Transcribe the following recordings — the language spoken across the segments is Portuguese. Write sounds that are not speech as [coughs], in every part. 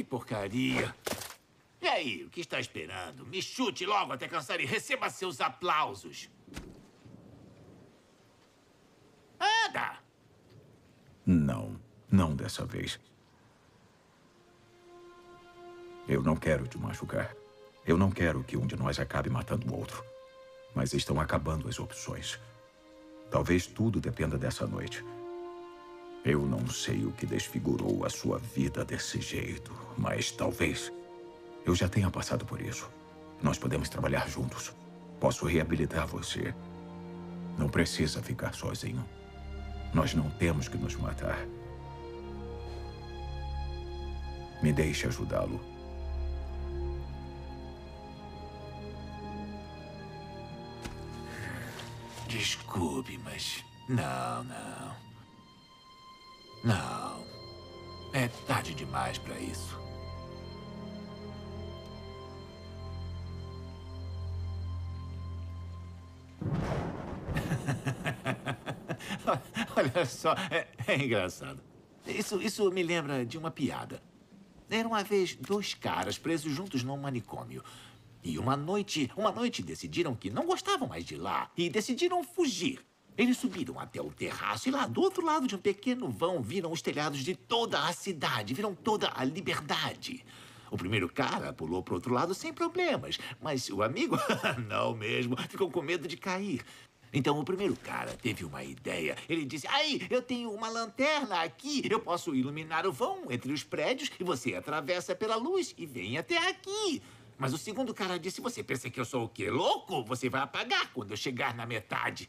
Que porcaria. E aí, o que está esperando? Me chute logo até cansar e receba seus aplausos. Anda! Não, não dessa vez. Eu não quero te machucar. Eu não quero que um de nós acabe matando o outro. Mas estão acabando as opções. Talvez tudo dependa dessa noite. Eu não sei o que desfigurou a sua vida desse jeito, mas talvez eu já tenha passado por isso. Nós podemos trabalhar juntos. Posso reabilitar você. Não precisa ficar sozinho. Nós não temos que nos matar. Me deixe ajudá-lo. Desculpe, mas. Não, não. Não. É tarde demais para isso. [laughs] Olha só, é, é engraçado. Isso, isso me lembra de uma piada. Era uma vez dois caras presos juntos num manicômio. E uma noite, uma noite decidiram que não gostavam mais de lá e decidiram fugir. Eles subiram até o terraço e lá do outro lado de um pequeno vão viram os telhados de toda a cidade, viram toda a liberdade. O primeiro cara pulou para o outro lado sem problemas, mas o amigo, [laughs] não mesmo, ficou com medo de cair. Então o primeiro cara teve uma ideia. Ele disse: Aí, eu tenho uma lanterna aqui. Eu posso iluminar o vão entre os prédios e você atravessa pela luz e vem até aqui. Mas o segundo cara disse: Você pensa que eu sou o quê? Louco? Você vai apagar quando eu chegar na metade.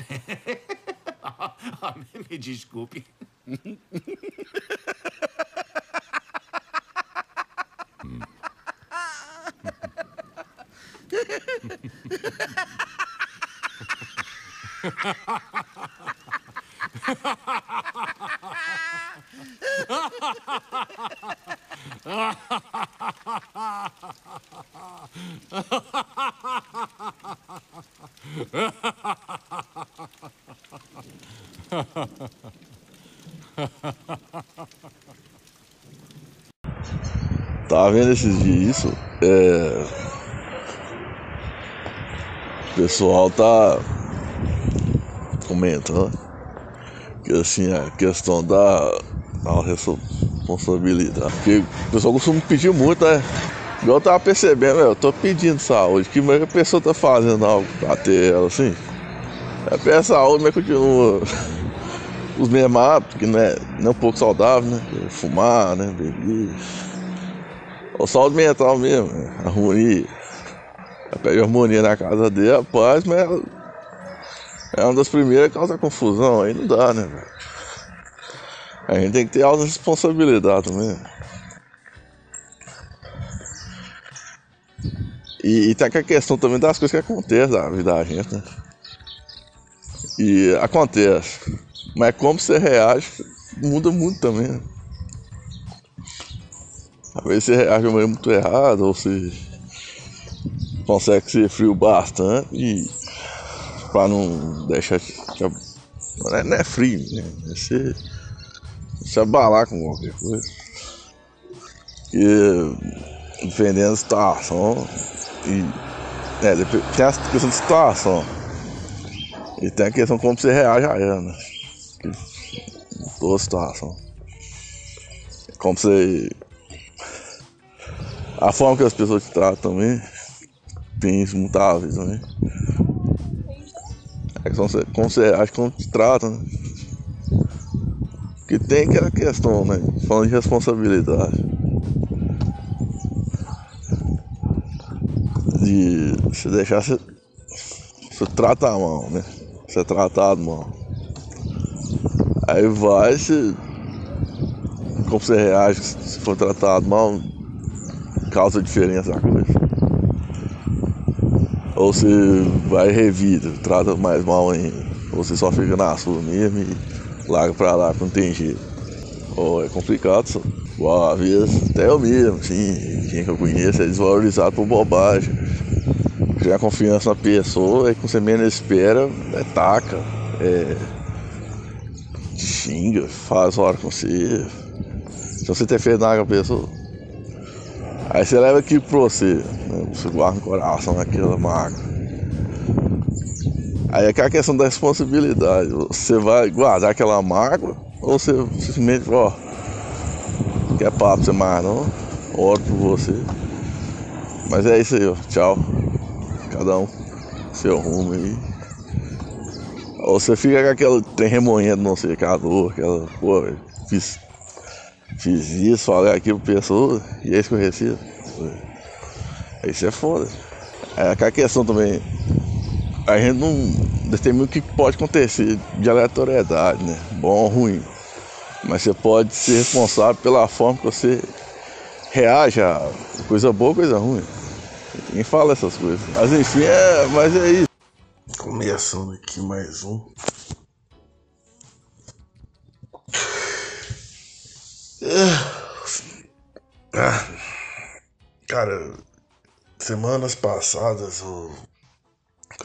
[laughs] Me desculpe. [laughs] Tava vendo esses dias isso? É... O pessoal tá comentando que assim a questão da, da responsabilidade. Porque o pessoal costuma pedir muito, né? Igual eu tava percebendo, eu tô pedindo saúde, que a pessoa tá fazendo algo pra ter ela assim. É peça saúde, mas continua os mesmos hábitos, que não é, não é um pouco saudável, né? Fumar, né? Beber. O saúde mental mesmo, né? harmonia. Ela pede harmonia na casa dele, a paz, mas é uma das primeiras que causa confusão, aí não dá, né, velho? A gente tem que ter alta responsabilidade também. E, e tem aquela questão também das coisas que acontecem na vida da gente, né? E acontece. Mas como você reage muda muito também. Né? Às vezes você reage maneira muito errada, ou você consegue ser frio bastante e pra não deixar. Não é, não é frio, né? É você se abalar com qualquer coisa. E dependendo da situação, e, é, tem a questão de situação. E tem a questão como você reage a ela, né? Toda situação. Como você. A forma que as pessoas te tratam também tem isso mutáveis também. É como você, como você acha como te tratam, né? Porque tem aquela questão, né? Falando de responsabilidade. De se deixar você, você trata a mão, né? É tratado mal. Aí vai se. Como você reage se for tratado mal, causa diferença na coisa. Ou você vai revida, trata mais mal ainda. Ou você só fica na sua mesmo e larga pra lá, não tem jeito. Ou é complicado, só. Igual, às vezes, até eu mesmo, assim, quem que eu conheço é desvalorizado por bobagem. Criar confiança na pessoa, é que você menos espera, é taca, é. xinga, faz hora com você. você ter feito nada com a pessoa. Aí você leva aquilo pra você, né? Você guarda no coração aquela mágoa. Aí é aquela questão da responsabilidade. Você vai guardar aquela mágoa ou você simplesmente, ó, não quer papo você mais não, oro por você. Mas é isso aí, ó. Tchau. Cada um seu rumo aí. Ou você fica com aquele trem remoendo no secador, aquela, pô, fiz, fiz isso, falei aquilo pra pessoa, e é isso que eu recebo. Isso é foda. É aquela questão também, a gente não determina o que pode acontecer de aleatoriedade, né? Bom ou ruim. Mas você pode ser responsável pela forma que você reage a coisa boa coisa ruim. Ninguém fala essas coisas. Mas enfim, é, mas é isso. Começando aqui mais um. Ah, cara, semanas passadas o...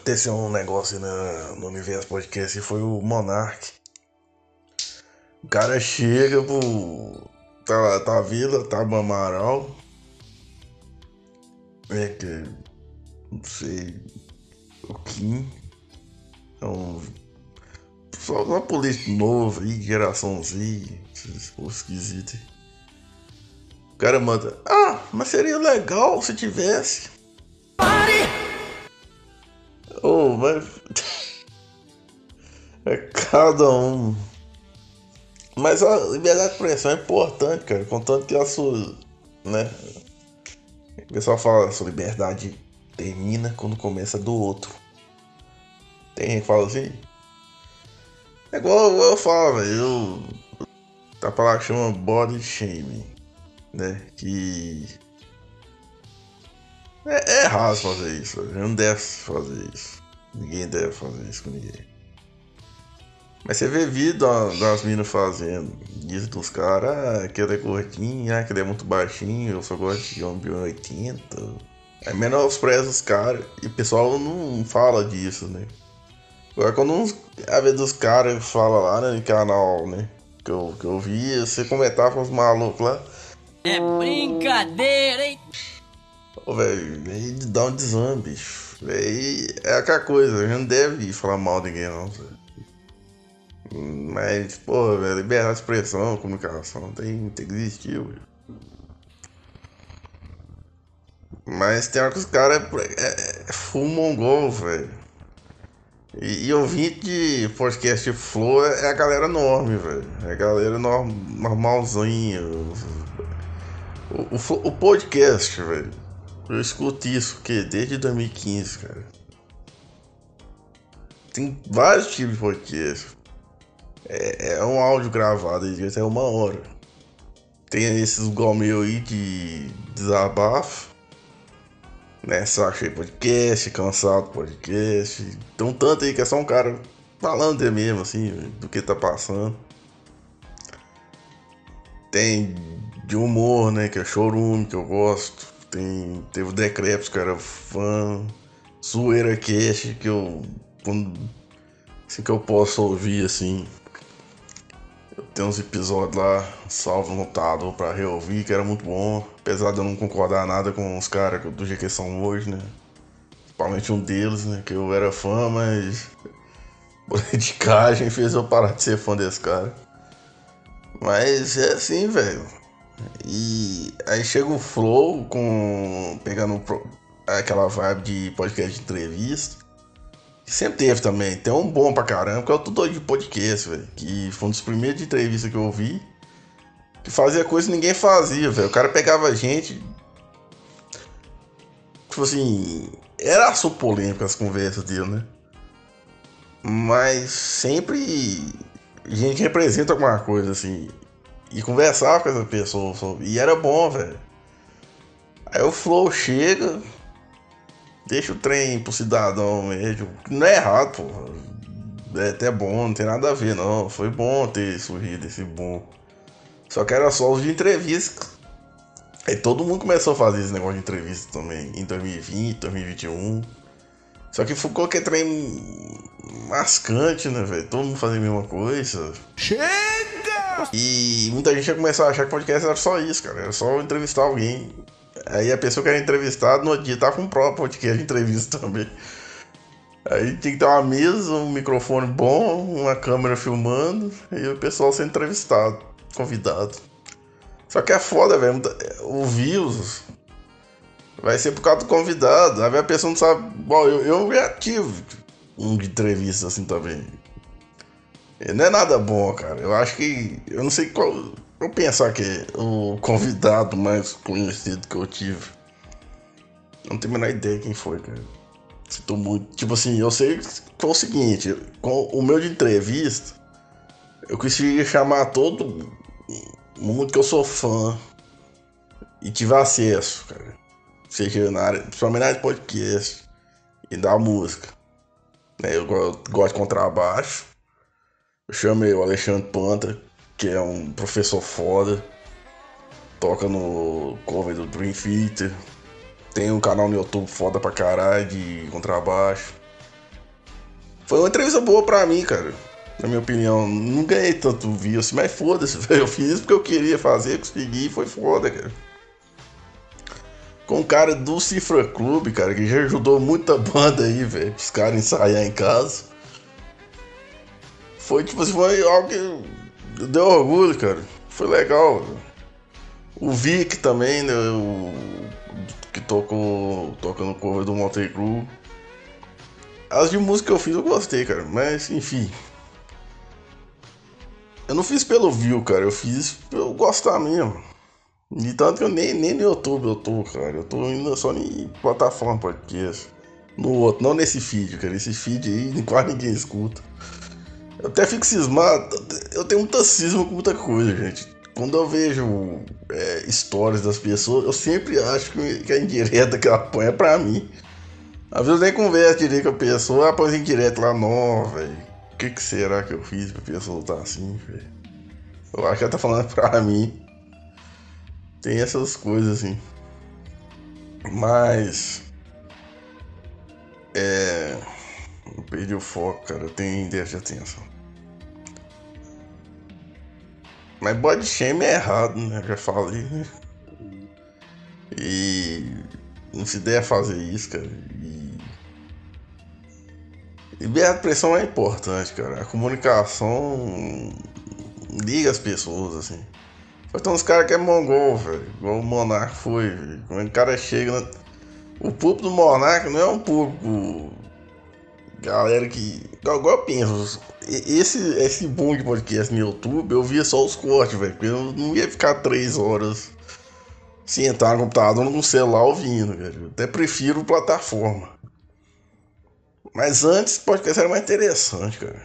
aconteceu um negócio na, no Universo Podcast e foi o Monark. O cara chega pro. Tá, tá Vila, tá Amaral. É que. Não sei. O Kim. É um. Só uma política novo aí, geração Z. Esses esquisitos. O cara manda. Ah, mas seria legal se tivesse. Oh, mas. [laughs] É cada um. Mas a liberdade de expressão é importante, cara. Contanto que a sua. Né? O pessoal fala a sua liberdade termina quando começa do outro. Tem gente que fala assim? É igual, igual eu falo, velho. Eu, tá pra lá que chama body shaming. Né? Que. É, é errado fazer isso. Não deve fazer isso. Ninguém deve fazer isso com ninguém. Mas você vê vídeo das minas fazendo. Diz dos caras, ah, aquele é gordinho, ah, aquele é muito baixinho, eu só gosto de homem 80. É menospreza os caras. E o pessoal não fala disso, né? Agora quando uns, a vez dos caras fala lá né, no canal, né? Que eu, que eu vi, você comentar com os malucos lá. É brincadeira, hein? Ô, velho, aí dá um desame, bicho. Véio, é aquela coisa, a gente não deve falar mal de ninguém, não. Mas, porra, velho, liberdade de expressão, comunicação, tem, tem que existir, velho. Mas tem hora que os caras é, é full mongol, velho. E, e ouvinte de podcast Flow é a galera enorme, velho. É a galera norm, normalzinha. O, o, o podcast, velho. Eu escuto isso, que desde 2015, cara. Tem vários tipos de podcast. É, é um áudio gravado de até uma hora. Tem esses igual meu aí de desabafo. Né, achei podcast, cansado podcast. Então tanto aí que é só um cara falando de mesmo, assim, do que tá passando. Tem de humor, né, que é chorume, que eu gosto. Tem, teve o Decrepes, que eu era fã. Zoeira Cash, que eu. Quando, assim que eu posso ouvir, assim. Tem uns episódios lá, salvo notado pra reouvir, que era muito bom. Apesar de eu não concordar nada com os caras do jeito que são hoje, né? Principalmente um deles, né? Que eu era fã, mas. [laughs] Politicagem [laughs] fez eu parar de ser fã desse cara. Mas é assim, velho. E aí chega o Flow com. pegando aquela vibe de podcast de entrevista. Sempre teve também. Tem um bom pra caramba, que é o Tudo de Podcast, velho. Que foi um dos primeiros de entrevista que eu ouvi. Que fazia coisa que ninguém fazia, velho. O cara pegava a gente. Tipo assim. Era assunto polêmico as conversas dele, né? Mas sempre. A gente representa alguma coisa, assim. E conversava com essa pessoa. E era bom, velho. Aí o Flow chega, Deixa o trem pro cidadão médio. Não é errado, pô. É até bom, não tem nada a ver, não. Foi bom ter surgido esse bom. Só que era só os de entrevista. Aí todo mundo começou a fazer esse negócio de entrevista também. Em 2020, 2021. Só que ficou que trem mascante, né, velho? Todo mundo fazia a mesma coisa. Chega! E muita gente ia começar a achar que podcast era só isso, cara. Era só entrevistar alguém. Aí a pessoa que era entrevistada no dia tá com o próprio podcast de entrevista também. Aí tinha que ter uma mesa, um microfone bom, uma câmera filmando e o pessoal sendo entrevistado, convidado. Só que é foda, velho. O views vai ser por causa do convidado. Aí a pessoa não sabe. Bom, eu, eu já tive um de entrevista assim também. Não é nada bom, cara. Eu acho que. Eu não sei qual. Eu pensar que é o convidado mais conhecido que eu tive. Não tenho a menor ideia quem foi, cara. Sinto muito. Tipo assim, eu sei que foi o seguinte: com o meu de entrevista, eu consegui chamar todo mundo que eu sou fã e tive acesso, cara. Seja na área, principalmente na área de podcast e da música. Né, eu gosto de contrabaixo. Eu chamei o Alexandre Panta, que é um professor foda. Toca no cover do Dream Theater. Tem um canal no YouTube foda pra caralho de contrabaixo. Foi uma entrevista boa pra mim, cara. Na minha opinião. Não ganhei tanto views, assim, mas foda-se, [laughs] Eu fiz isso porque eu queria fazer, consegui foi foda, cara. Com o cara do Cifra Clube, cara, que já ajudou muita [laughs] banda aí, velho. Os caras ensaiar em casa. Foi tipo assim, foi algo que deu orgulho, cara. Foi legal. O Vic também, né? O, que tocou, toca no cover do Motley Crue. As de música que eu fiz eu gostei, cara. Mas, enfim. Eu não fiz pelo view, cara. Eu fiz pelo gostar mesmo. De tanto que eu nem, nem no YouTube eu tô, cara. Eu tô indo só em plataforma podcast. No outro, não nesse feed, cara. Esse feed aí [laughs] quase ninguém escuta. Eu até fico cismado. Eu tenho muita cisma com muita coisa, gente. Quando eu vejo é, histórias das pessoas, eu sempre acho que, a indireta que ela põe é pra mim. Às vezes eu nem converso direito com a pessoa, ela põe indireta lá, não, velho. O que, que será que eu fiz pra pessoa estar assim, velho? Eu acho que ela tá falando [laughs] pra mim. Tem essas coisas assim. Mas. É. Eu perdi o foco, cara. Eu tenho de atenção. Mas body shame é errado, né? Já falei, né? E não se deve fazer isso, cara. E liberar pressão é importante, cara. A comunicação liga as pessoas, assim. Vai ter uns caras que é mongol, velho. Igual o Monark foi, velho. Quando o cara chega. Na... O público do Monark não é um público. Galera que. Igual eu penso esse, esse boom de podcast no YouTube, eu via só os cortes, velho. Porque eu não ia ficar três horas sem entrar no computador no celular ouvindo, velho. Até prefiro plataforma. Mas antes, podcast era mais interessante, cara.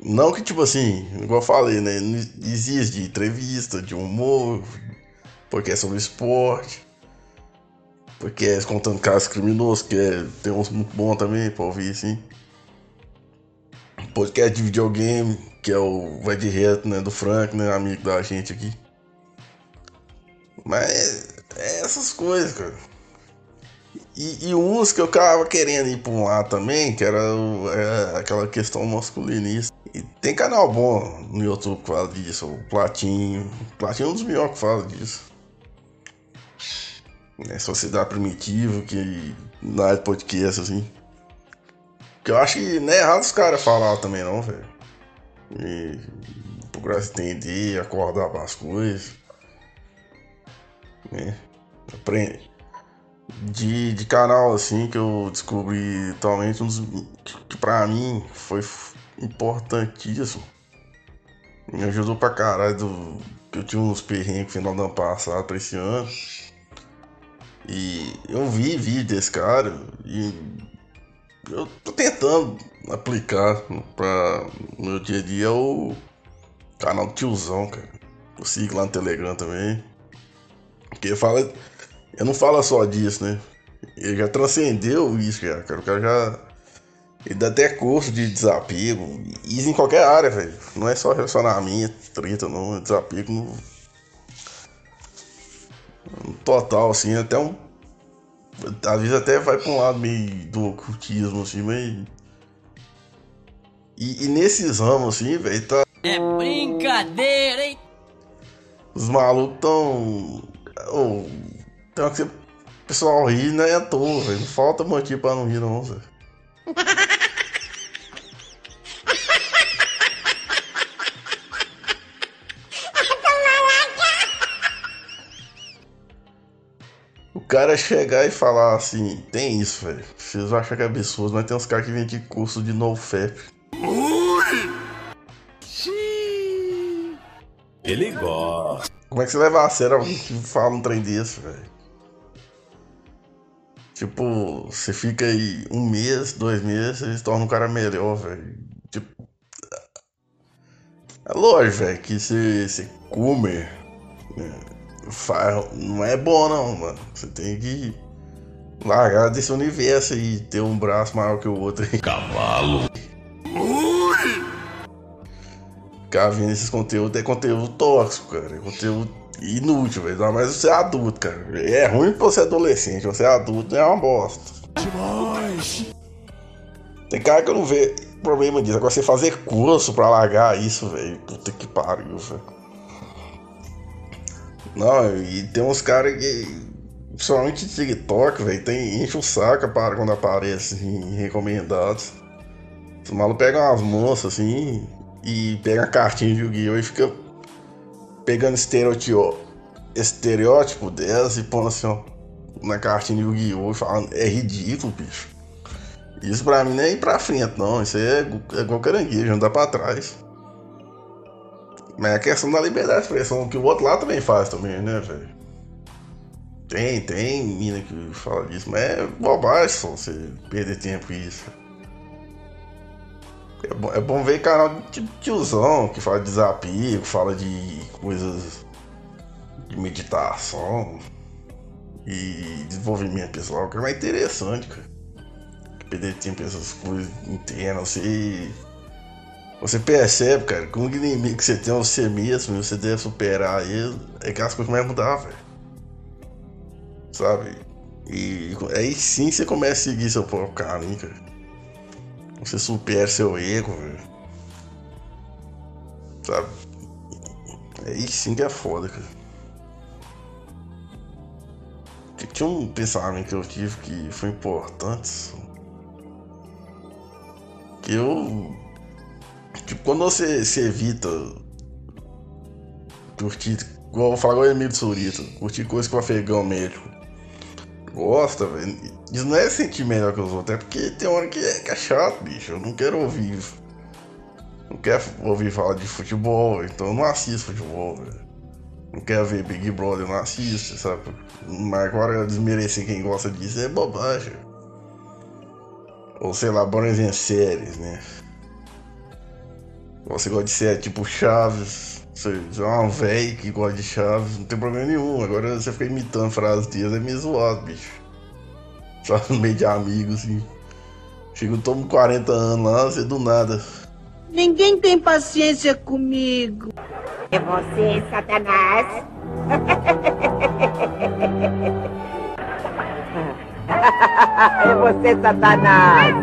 Não que, tipo assim, igual eu falei, né? Existe de entrevista, de humor, podcast sobre esporte, podcast contando casos criminosos, que é, tem uns muito bons também pra ouvir, assim podcast de videogame, que é o Vai de Reto, né? Do Frank, né? Amigo da gente aqui. Mas é essas coisas, cara. E, e uns que eu tava querendo ir pra um lado também, que era o, é, aquela questão masculinista. E tem canal bom no YouTube que fala disso, o Platinho. O Platinho é um dos melhores que fala disso. É Sociedade Primitiva, que de podcast, assim. Que eu acho que não é errado os caras falar também não, velho. E procurar entender, acordar para as coisas. Né? Aprende. De, de canal assim que eu descobri atualmente um dos que, que pra mim foi importantíssimo. Me ajudou pra caralho do, que eu tinha uns perrengues no final do ano passado pra esse ano. E eu vi vídeo desse cara e eu tô tentando aplicar para meu dia a dia o canal do tiozão, cara. Eu sigo lá no Telegram também. Porque fala. Eu não falo só disso, né? Ele já transcendeu isso, já, cara. O cara já. Ele dá até curso de desapego. Isso em qualquer área, velho. Não é só relacionamento, treta, não. É desapego no. no total, assim. Até um às vezes até vai pra um lado meio do ocultismo, assim, mas. E, e nesses ramos, assim, velho, tá. É brincadeira, hein? Os malucos tão. Oh, tem que ser pessoal rir, não é à toa, velho. Não falta motivo pra não rir, não, velho. [laughs] cara chegar e falar assim, tem isso, velho. Vocês acham que é absurdo, mas tem uns caras que vendem curso de NoFap. Ele gosta. Como é que você leva a sério alguém que fala um trem desse, velho? Tipo, você fica aí um mês, dois meses, eles tornam um cara melhor, velho. Tipo. É lógico, velho, que você, você come. né, não é bom, não, mano. Você tem que largar desse universo aí, ter um braço maior que o outro aí. Cavalo. Ficar vendo esses conteúdos é conteúdo tóxico, cara. É conteúdo inútil, velho. Ainda mais você é adulto, cara. É ruim pra você é adolescente, você é adulto é uma bosta. Tem cara que eu não vejo problema disso. Agora você fazer curso pra largar isso, velho. Puta que pariu, velho. Não, e tem uns caras que. Principalmente TikTok, velho, tem enche o saco para quando aparece em recomendados. Os malucos pegam umas moças assim e pegam a cartinha de Yu-Gi-Oh! e fica pegando estereótipo, estereótipo delas e pondo assim, ó, na cartinha de Yu-Gi-Oh! e falando, é ridículo, bicho. Isso pra mim não é ir pra frente, não. Isso aí é, é igual caranguejo, dá pra trás. Mas a questão da liberdade de expressão, que o outro lá também faz também, né, velho? Tem, tem mina que fala disso, mas é bobagem só você perder tempo com isso. É bom, é bom ver canal de tiozão que fala de que fala de coisas de meditação e desenvolvimento pessoal, que é mais interessante, cara. Perder tempo essas coisas internas, você. Você percebe, cara, que o inimigo que você tem é você mesmo, e você deve superar ele, é que as coisas começam a mudar, velho. Sabe? E aí sim você começa a seguir seu próprio caminho, cara. Você supera seu erro, velho. Sabe? Aí sim que é foda, cara. Tinha um pensamento que eu tive que foi importante. Que eu. Tipo, quando você se evita curtir. Igual eu vou falar igual o Emílio Surita, curtir coisa que o afegão médico gosta, velho. Isso não é sentir melhor que os outros, é porque tem hora que é, que é chato, bicho. Eu não quero ouvir. Não quero ouvir falar de futebol, então eu não assisto futebol, velho. Não quero ver Big Brother, eu não assisto, sabe? Mas agora desmerecer quem gosta disso é bobagem. Ou sei lá, por exemplo, séries, né? Você gosta de série tipo Chaves. Você é um velho que gosta de Chaves, não tem problema nenhum. Agora você fica imitando frases deles, é meio zoado, bicho. Só no meio de amigos, assim. Chega, eu tomo 40 anos lá, você do nada. Ninguém tem paciência comigo. É você, Satanás. [laughs] É você, Satanás.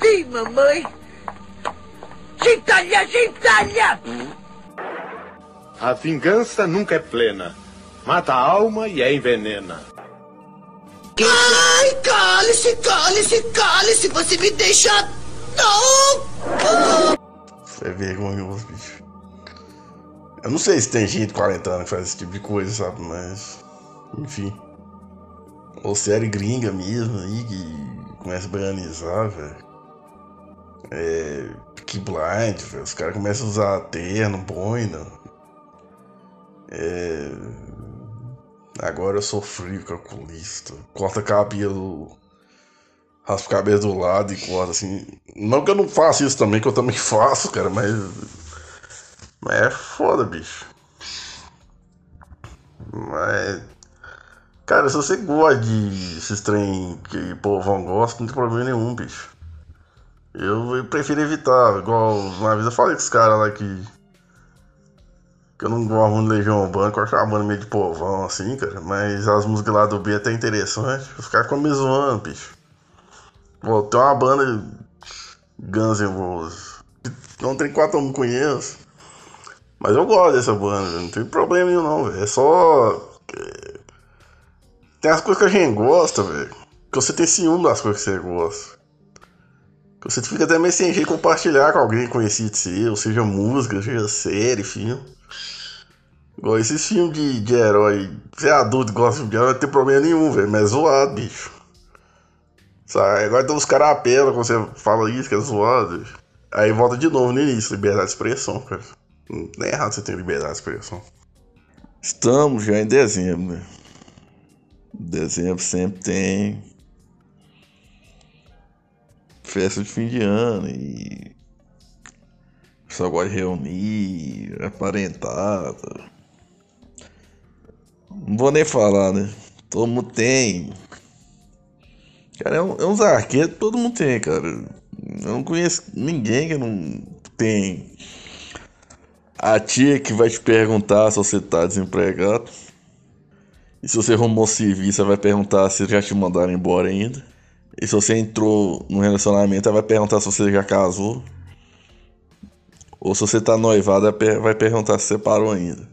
Sim, mamãe. Gentalha, gentalha! A vingança nunca é plena. Mata a alma e a envenena. Ai, cale-se, cale-se, cale-se, você me deixa... Não! Isso é vergonhoso, bicho. Eu não sei se tem gente de 40 anos que faz esse tipo de coisa, sabe? Mas. Enfim. Ou série gringa mesmo aí que começa a banalizar, velho. É. Que blind, velho. Os caras começam a usar terno, boina. É. Agora eu sou frio calculista. Corta cabelo. Raspa o cabelo do lado e corta assim. Não que eu não faça isso também, que eu também [laughs] faço, cara, mas. Mas é foda, bicho. Mas. Cara, se você gosta de esses trem que o povão gosta, não tem problema nenhum, bicho. Eu, eu prefiro evitar, igual uma vez eu falei com os caras lá que. Que eu não gosto muito de Legião Urbana, que eu uma banda meio de povão, assim, cara. Mas as músicas lá do B é até interessante. Os caras ficam me zoando, bicho. Pô, tem uma banda Guns N' Roses. Não tem quatro eu conheço. Mas eu gosto dessa banda, não tem problema nenhum não, velho. É só. Tem as coisas que a gente gosta, velho. Que você tem ciúme das coisas que você gosta. Que você fica até meio sem jeito compartilhar com alguém conhecido seu, seja música, seja série, filme. Igual esses filmes de, de herói. Você é adulto e gosta de herói, não tem problema nenhum, velho. Mas é zoado, bicho. Sabe? Agora então os caras apelam quando você fala isso, que é zoado. Bicho. Aí volta de novo no início, liberdade de expressão, cara. Não é errado você ter liberdade de expressão. Estamos já em dezembro, né? Dezembro sempre tem festa de fim de ano e só gosta de reunir, aparentar. Não vou nem falar, né? Todo mundo tem. Cara, é, um, é uns arqueiros que todo mundo tem, cara. Eu não conheço ninguém que não tem. A tia que vai te perguntar se você tá desempregado. E se você arrumou serviço, ela vai perguntar se já te mandaram embora ainda. E se você entrou no relacionamento, ela vai perguntar se você já casou. Ou se você tá noivado, ela vai perguntar se você parou ainda.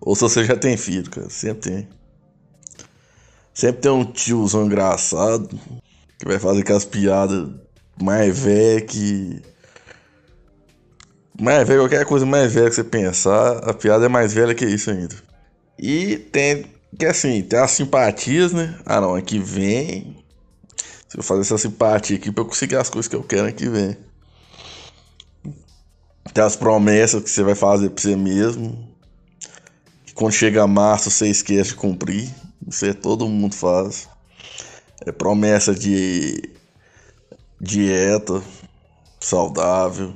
Ou se você já tem filho, cara. Sempre tem. Sempre tem um tiozão engraçado que vai fazer aquelas piadas mais velhas que. Mais velha, qualquer coisa mais velha que você pensar, a piada é mais velha que isso ainda. E tem. Que assim, tem as simpatias, né? Ah não, aqui vem. Se eu fazer essa simpatia aqui pra eu conseguir as coisas que eu quero aqui vem. Tem as promessas que você vai fazer pra você mesmo. Que quando chega março você esquece de cumprir. Isso é todo mundo faz. É promessa de dieta saudável.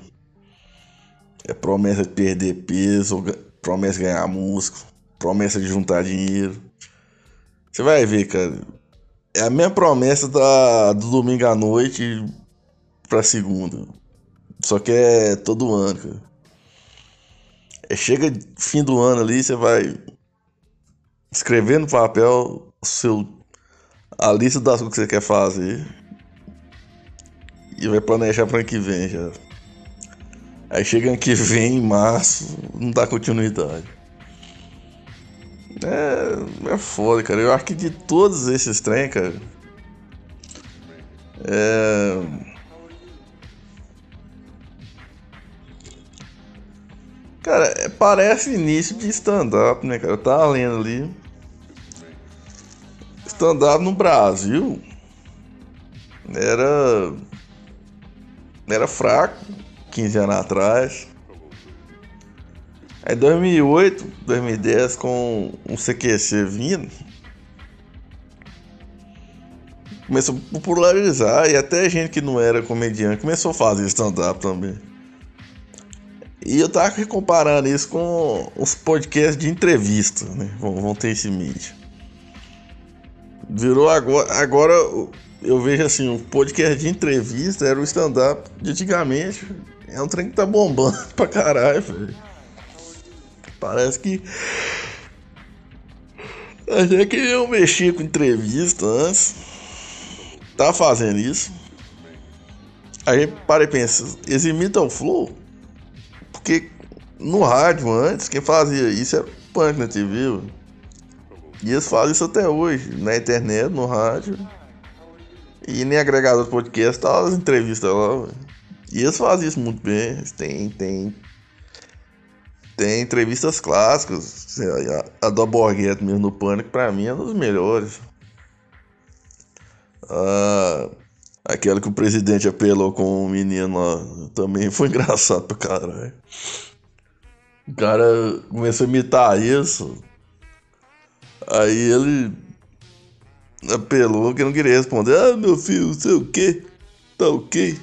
É promessa de perder peso, promessa de ganhar músculo, promessa de juntar dinheiro. Você vai ver, cara. É a mesma promessa da, do domingo à noite pra segunda. Só que é todo ano, cara. É, chega fim do ano ali, você vai escrever no papel seu, a lista das coisas que você quer fazer. E vai planejar para ano que vem já. Aí chega ano que vem, em março, não dá continuidade. É, é foda, cara. Eu acho que de todos esses trem, cara. É. Cara, é, parece início de stand-up, né, cara? Eu tava lendo ali. Stand-up no Brasil era. Era fraco, 15 anos atrás. Aí 2008, 2010, com um CQC vindo, começou a popularizar e até gente que não era comediante começou a fazer stand-up também. E eu tava comparando isso com os podcasts de entrevista, né? Vão, ter esse mídia. Virou agora. Agora eu vejo assim, o podcast de entrevista era o stand-up de antigamente. É um trem que tá bombando [laughs] pra caralho, velho. Parece que. Até que eu mexi com entrevista antes. Tá fazendo isso. Aí para e pensa, eles imitam o flow? Porque no rádio antes, quem fazia isso era o punk na TV. E eles fazem isso até hoje, na internet, no rádio. E nem agregador de podcast, tá as entrevistas lá. E eles fazem isso muito bem. Tem, tem tem entrevistas clássicas. A, do Borghetto mesmo no Pânico, pra mim, é das melhores. Ah, aquela que o presidente apelou com o menino lá também foi [laughs] engraçado pra caralho. O cara começou a imitar isso. Aí ele apelou que não queria responder. Ah, meu filho, sei o que. Tá ok.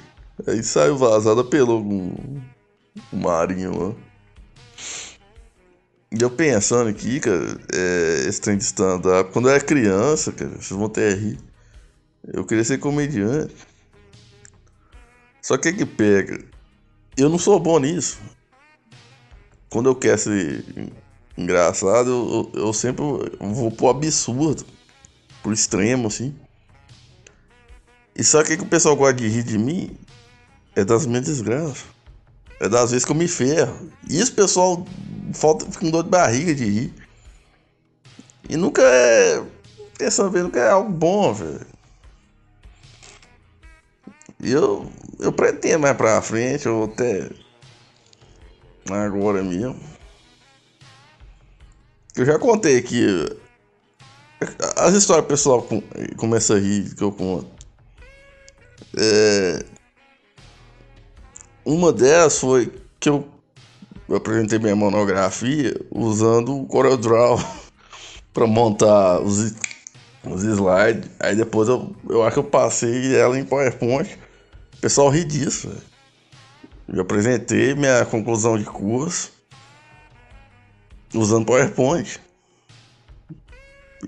Aí saiu vazado, apelou com o Marinho lá. E eu pensando aqui, cara, é, esse trem de stand-up, quando eu era criança, cara, vocês vão até rir. Eu queria ser comediante. Só que é que pega? Eu não sou bom nisso. Quando eu quero ser engraçado, eu, eu, sempre vou pro absurdo, pro extremo, assim. E sabe o que, que o pessoal gosta de rir de mim? É das minhas desgraças. É das vezes que eu me ferro. E isso, pessoal, falta, fica com dor de barriga de rir. E nunca é. Pensando bem, nunca é algo bom, velho. E eu, eu pretendo mais pra frente, ou até agora mesmo. Eu já contei aqui. As histórias pessoal começa a rir que eu conto. É, uma delas foi que eu, eu apresentei minha monografia usando o CorelDRAW [laughs] para montar os, os slides. Aí depois eu, eu acho que eu passei ela em PowerPoint. O pessoal ri disso. Véio. Eu apresentei minha conclusão de curso usando PowerPoint.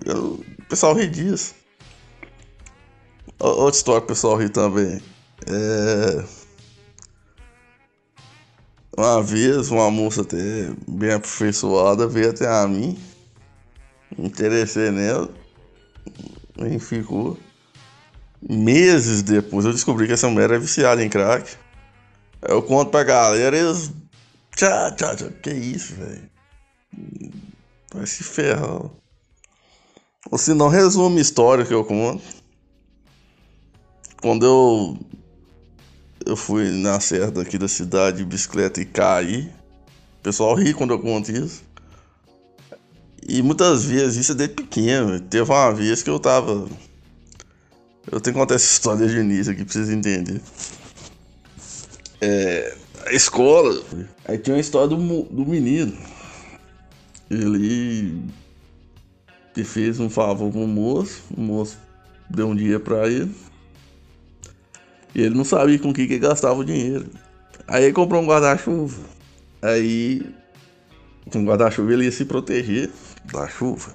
Eu, o pessoal ri disso. Outra história que o pessoal ri também. É... Uma vez, uma moça até bem aperfeiçoada veio até a mim. Interessei nela. E ficou. Meses depois eu descobri que essa mulher era viciada em crack. Eu conto pra galera e eles. Tchau, tchau, tchau. Que isso, velho? Vai se ferrar. Ou se não, resume a história que eu conto. Quando eu. Eu fui na serra daqui da cidade de bicicleta e caí. O pessoal ri quando eu conto isso. E muitas vezes, isso é desde pequeno. Teve uma vez que eu tava. Eu tenho que contar essa [laughs] história o início aqui pra vocês entenderem é, a escola. Aí tinha uma história do, do menino. Ele, ele fez um favor pro moço, o moço deu um dia pra ele. E ele não sabia com que, que gastava o dinheiro. Aí ele comprou um guarda-chuva. Aí, com um guarda-chuva ele ia se proteger da chuva.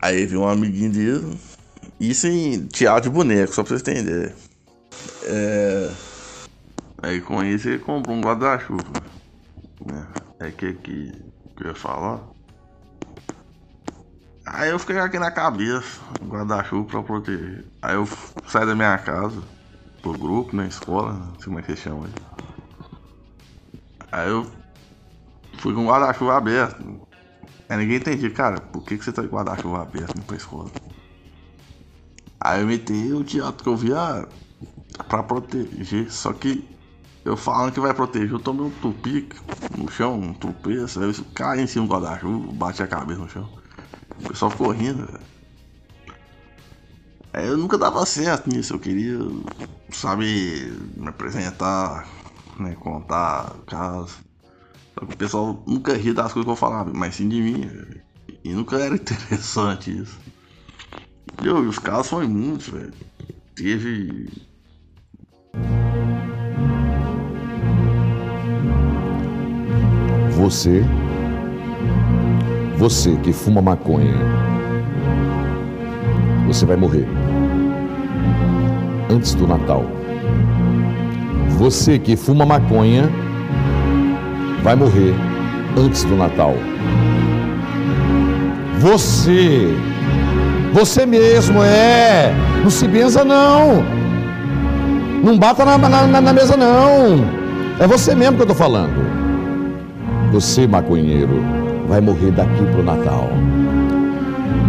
Aí viu um amiguinho dele. Isso em teatro de boneco, só pra vocês entenderem. É... Aí com isso ele comprou um guarda-chuva. É, é que, que que eu ia falar. Aí eu fiquei aqui na cabeça, guarda-chuva pra proteger. Aí eu saí da minha casa, pro grupo, na escola, não sei como é que chama aí. Aí eu fui com o guarda-chuva aberto. Aí ninguém entendia, cara, por que, que você tá com o guarda-chuva aberto pra escola? Aí eu meti o teatro que eu via pra proteger. Só que eu falando que vai proteger, eu tomei um tupi no chão, um tropeço, aí eu caí em cima do guarda-chuva, bati a cabeça no chão. O pessoal ficou rindo, Aí eu nunca dava certo nisso, eu queria, sabe, me apresentar, né, contar casos. Só que o pessoal nunca ria das coisas que eu falava, mas sim de mim. E nunca era [laughs] interessante isso. E os casos foram muitos, velho. Teve Você, você que fuma maconha, você vai morrer. Antes do Natal. Você que fuma maconha vai morrer antes do Natal. Você, você mesmo é, não se benza não, não bata na, na, na mesa não, é você mesmo que eu estou falando. Você, maconheiro, vai morrer daqui pro Natal.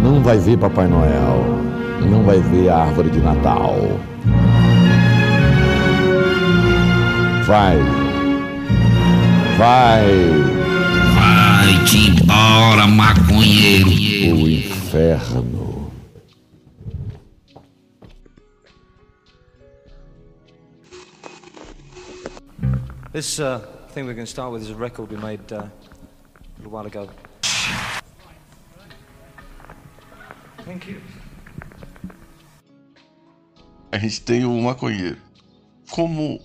Não vai ver Papai Noel. Não vai ver a árvore de Natal. Vai. Vai. Vai-te embora, maconheiro. O inferno. This uh, thing we're going to start with is a record we made uh, little while ago. Thank you. A gente tem o maconheiro. Como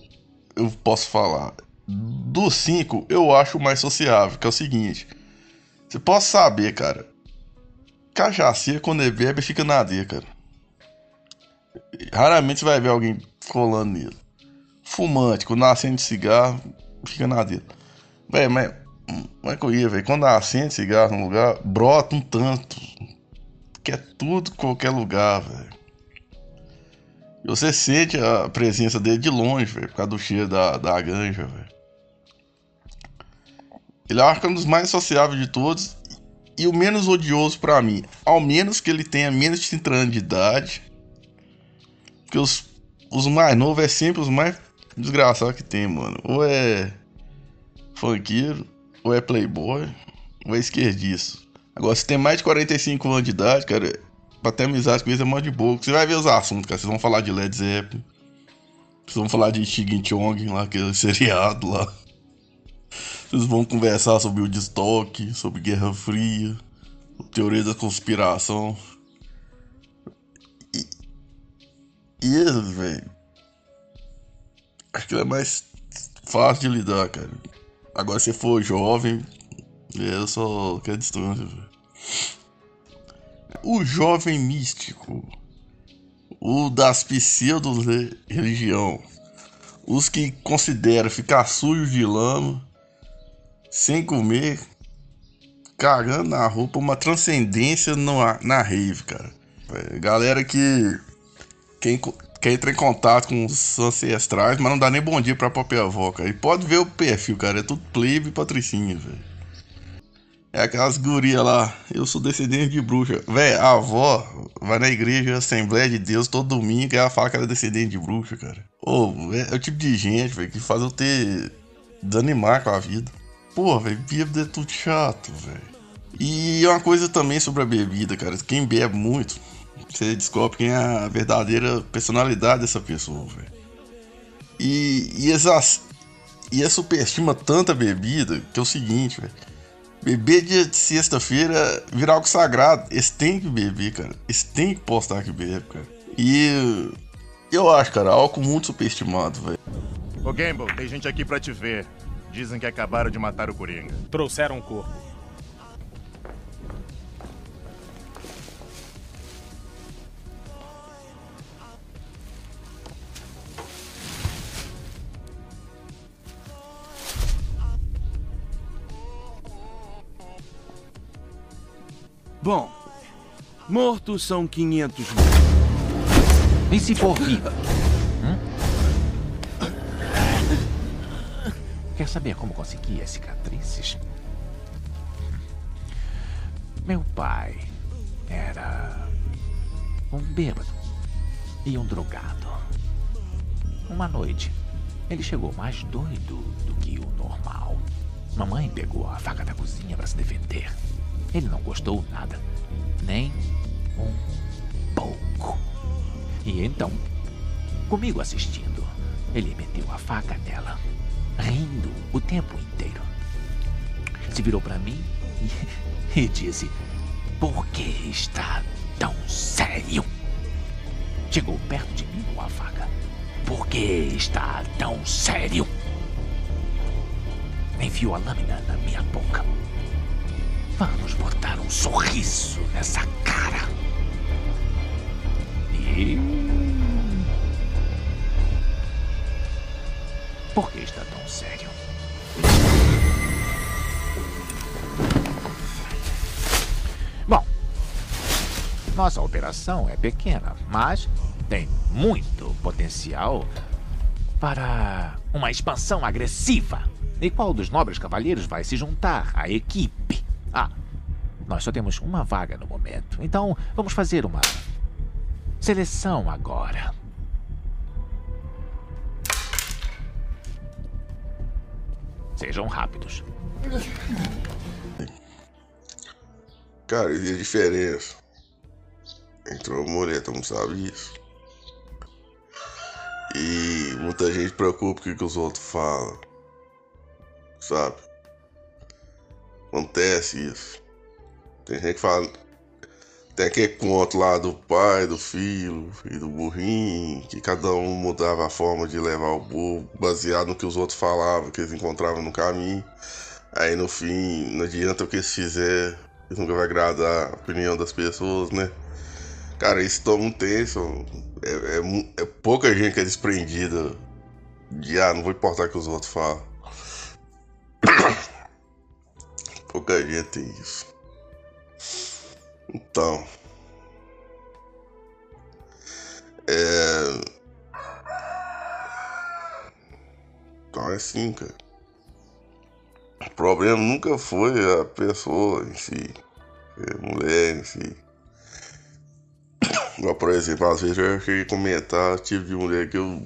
eu posso falar? dos cinco, eu acho o mais sociável, que é o seguinte. Você pode saber, cara. Cachaceiro, quando ele bebe, fica na D, cara. Raramente você vai ver alguém colando nele. Fumante, quando acende cigarro, fica na dele. Véi, mas. Como é que eu ia, velho? Quando acende cigarro num lugar, brota um tanto. Que é tudo qualquer lugar, velho. E você sente a presença dele de longe, velho, por causa do cheiro da, da ganja, velho. Ele é um dos mais sociáveis de todos e o menos odioso para mim. Ao menos que ele tenha menos de 30 anos de idade. Porque os, os mais novos é sempre os mais desgraçados que tem, mano. Ou é funkeiro, ou é playboy, ou é esquerdista. Agora, se tem mais de 45 anos de idade, cara, pra ter amizade com eles é mó de boa. Você vai ver os assuntos, cara. Vocês vão falar de Led Zeppelin. Vocês vão falar de Shigin Chong, lá, aquele [laughs] seriado lá. Vocês vão conversar sobre o destoque, sobre Guerra Fria, teoria da conspiração. E, e eles, velho. Acho que é mais fácil de lidar, cara. Agora, se for jovem, é só quer distância. O jovem místico. O das pseudo-religião. Os que consideram ficar sujo de lama sem comer, cagando na roupa, uma transcendência no, na rave, cara. Galera que quem, quer entrar em contato com os ancestrais, mas não dá nem bom dia pra própria avó, cara. E pode ver o perfil, cara. É tudo plebe e patricinha, velho. É aquelas gurias lá. Eu sou descendente de bruxa. Velho, a avó vai na igreja Assembleia de Deus todo domingo e ela fala que ela é descendente de bruxa, cara. Ô, é, é, o tipo de gente, velho, que faz eu ter. desanimar com a vida. Pô, velho, bebida é tudo chato, velho. E uma coisa também sobre a bebida, cara. Quem bebe muito, você descobre quem é a verdadeira personalidade dessa pessoa, velho. E, e, exas, e é superestima tanta bebida que é o seguinte, velho. Beber dia de sexta-feira virar algo sagrado. Eles têm que beber, cara. Eles têm que postar que bebe, cara. E eu acho, cara, álcool muito superestimado, velho. Ô Gamble, tem gente aqui pra te ver. Dizem que acabaram de matar o Coringa. Trouxeram um corpo. Bom, mortos são 500 mil. E se for viva? Quer saber como consegui as cicatrizes? Meu pai era um bêbado e um drogado. Uma noite, ele chegou mais doido do que o normal. Mamãe pegou a faca da cozinha para se defender. Ele não gostou nada, nem um pouco. E então, comigo assistindo, ele meteu a faca nela rindo o tempo inteiro. Se virou para mim e, [laughs] e disse: Por que está tão sério? Chegou perto de mim com a faca. Por que está tão sério? Enfiou a lâmina na minha boca. Vamos botar um sorriso nessa cara. E Por que está tão sério? Bom, nossa operação é pequena, mas tem muito potencial para uma expansão agressiva. E qual dos nobres cavalheiros vai se juntar à equipe? Ah, nós só temos uma vaga no momento, então vamos fazer uma seleção agora. Sejam rápidos. Cara, e a diferença entre uma mulher, tu não sabe isso. E muita gente preocupa com o que os outros falam. Sabe? Acontece isso. Tem gente que fala. Tem aquele conto lá do pai, do filho e do burrinho, que cada um mudava a forma de levar o burro, baseado no que os outros falavam, que eles encontravam no caminho. Aí no fim, não adianta o que eles fizerem, isso nunca vai agradar a opinião das pessoas, né? Cara, isso toma um tenso. É, é, é pouca gente que é desprendida de, ah, não vou importar o que os outros falam. Pouca gente tem isso. Então. É. Então é assim, cara. O problema nunca foi a pessoa em si, a mulher em si. Igual, por exemplo, às vezes eu queria comentar tipo de mulher que eu.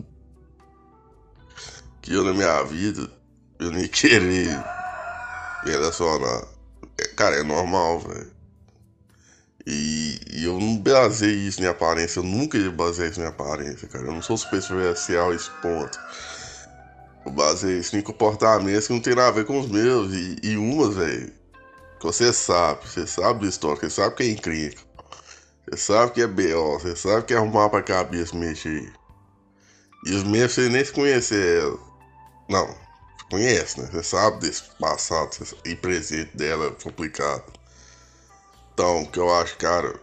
que eu na minha vida eu nem [laughs] querer me relacionar. É, cara, é normal, velho. E, e, eu não baseio isso em aparência, eu nunca baseio isso em aparência, cara. Eu não sou superficial a esse ponto. Eu baseio isso em comportamentos que não tem nada a ver com os meus. E, e umas, velho, que você sabe, você sabe da história, você sabe que é incrível. Você sabe que é B.O., você sabe que é arrumar pra cabeça mexer. E os meus você nem se conhecer ela. Não, conhece, né? Você sabe desse passado e presente dela complicado. Então, que eu acho, cara,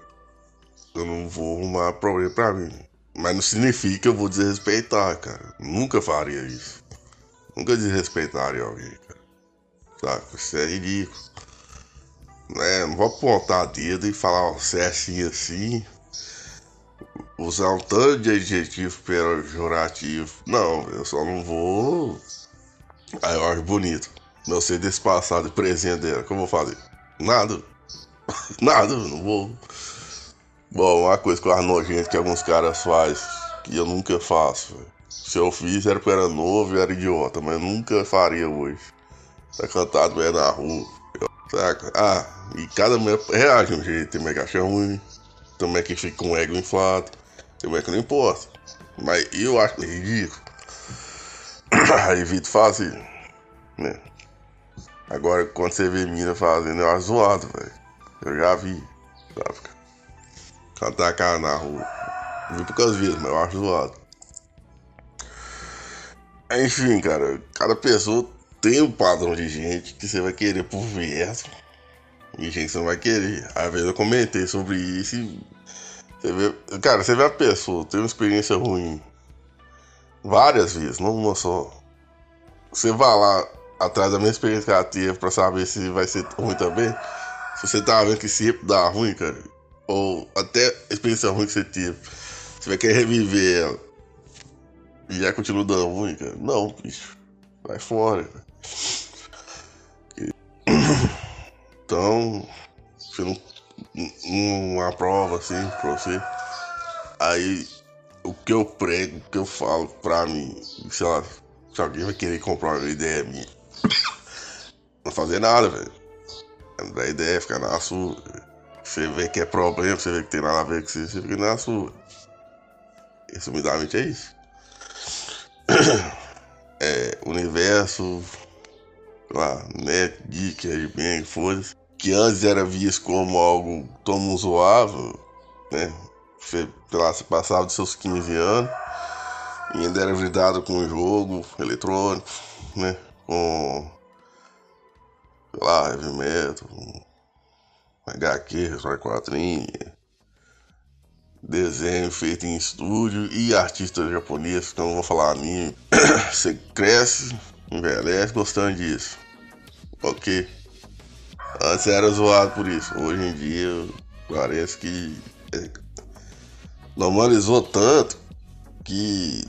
eu não vou arrumar problema pra mim. Mas não significa que eu vou desrespeitar, cara. Nunca faria isso. Nunca desrespeitaria alguém, cara. Sabe? Isso é ridículo. Né? Não vou apontar dedo e falar, você é assim assim. Usar um tanto de adjetivo pejorativo. Não, eu só não vou. Aí eu acho bonito. Não sei desse passado e presente dela. O que eu vou fazer? Nada. [laughs] Nada, não vou. Bom, uma coisa eu acho nojento que alguns caras fazem, que eu nunca faço. Véio. Se eu fiz era porque eu era novo e era idiota, mas eu nunca faria hoje. Tá cantado meio na rua. Saca? Ah, e cada mulher reage de um jeito. Tem mulher que acha ruim, tem mulher que fica com o ego inflado, tem mulher que não importa. Mas eu acho ridículo. [coughs] Evito fazer, né? Agora, quando você vê mina fazendo, eu acho zoado, velho. Eu já vi, sabe? Cantar a cara na rua. Vi poucas vezes, mas eu acho zoado. Enfim, cara, cada pessoa tem um padrão de gente que você vai querer por verso e gente que você não vai querer. Às vezes eu comentei sobre isso e você vê, cara, você vê a pessoa, tem uma experiência ruim várias vezes, não uma só. Você vai lá atrás da mesma teve pra saber se vai ser ruim também. Se você tá vendo que sempre dá ruim, cara, ou até a experiência ruim que você teve, você vai querer reviver ela. E já continua dando ruim, cara. Não, bicho. Vai fora. [coughs] Então, se não, uma prova assim pra você, aí o que eu prego, o que eu falo pra mim, sei lá, se alguém vai querer comprar uma ideia minha, [coughs] não fazer nada, velho. A ideia é ficar na sua. Você vê que é problema, você vê que tem nada a ver com você, você fica na sua. Resumidamente é isso. [coughs] É, universo, lá, net, geek, headbang, foda-se. Que antes era visto como algo tão usuável, né? Você, lá, você passava dos seus 15 anos e ainda era lidado com o jogo eletrônico, né? Com sei lá, heavy metal, HQ, história quadrinha, desenho feito em estúdio e artista japonês, eu não vou falar anime. [coughs] Você cresce, envelhece gostando disso. Ok. Antes era zoado por isso. Hoje em dia parece que é, normalizou tanto que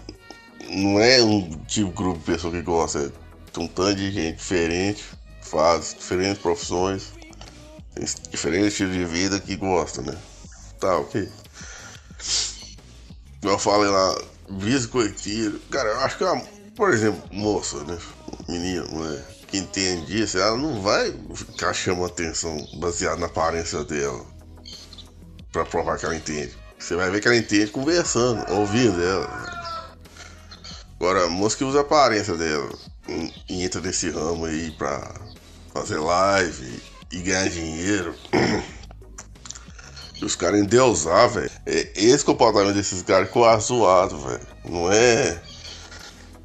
não é um tipo de grupo de pessoa que gosta, é um tanto de gente diferente faz diferentes profissões, tem diferentes estilos de vida que gosta, né? Tá, ok. Eu falei lá, visto coitiro. Cara, eu acho que, uma, por exemplo, moça, né? Menina, mulher, que entende isso, ela não vai ficar chamando atenção baseado na aparência dela pra provar que ela entende. Você vai ver que ela entende conversando, ouvindo ela. Agora, a moça que usa a aparência dela e entra nesse ramo aí pra fazer live e ganhar dinheiro. Os caras endeusar, velho. É esse comportamento desses caras que eu acho zoado, velho. Não é.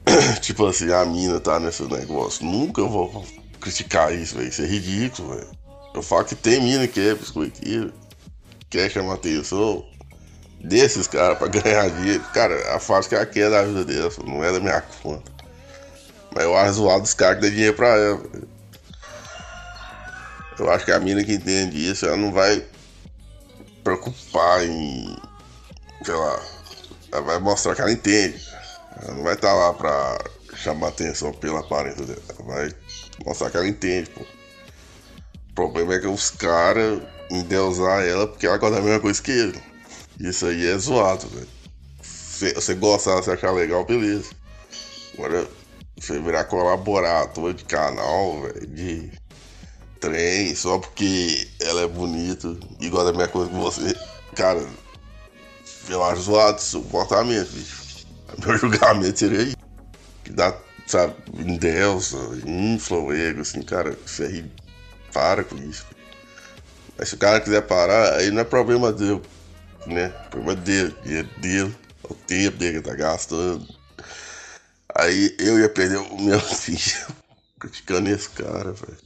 [coughs] tipo assim, a mina tá nesse negócio. Nunca vou criticar isso, velho. Isso é ridículo, velho. Eu falo que tem mina que é biscoiteira, quer chamar atenção desses caras pra ganhar dinheiro. Cara, a fase que ela quer da vida dessa, não é da minha conta. Mas eu acho zoado os caras que dão dinheiro pra ela. Eu acho que a mina que entende isso, ela não vai preocupar em. sei lá. Ela vai mostrar que ela entende. Ela não vai estar tá lá pra chamar atenção pela aparência dela. Ela vai mostrar que ela entende, pô. O problema é que os caras endeusar ela porque ela gosta da mesma coisa que ele. Isso aí é zoado, velho. Você gostar, se achar legal, beleza. Agora, você virar colaborador de canal, velho, de trem, só porque ela é bonita e gosta da mesma coisa que você. Cara, eu acho zoado seu comportamento, bicho. [laughs] Meu julgamento seria aí. Que dá, sabe, endeusa, infla o ego, assim, cara, isso aí, para com isso. Mas se o cara quiser parar, aí não é problema dele, né? O problema dele, dinheiro dele, o tempo dele que tá gastando. Aí eu ia perder o meu [laughs] filho criticando esse cara, velho.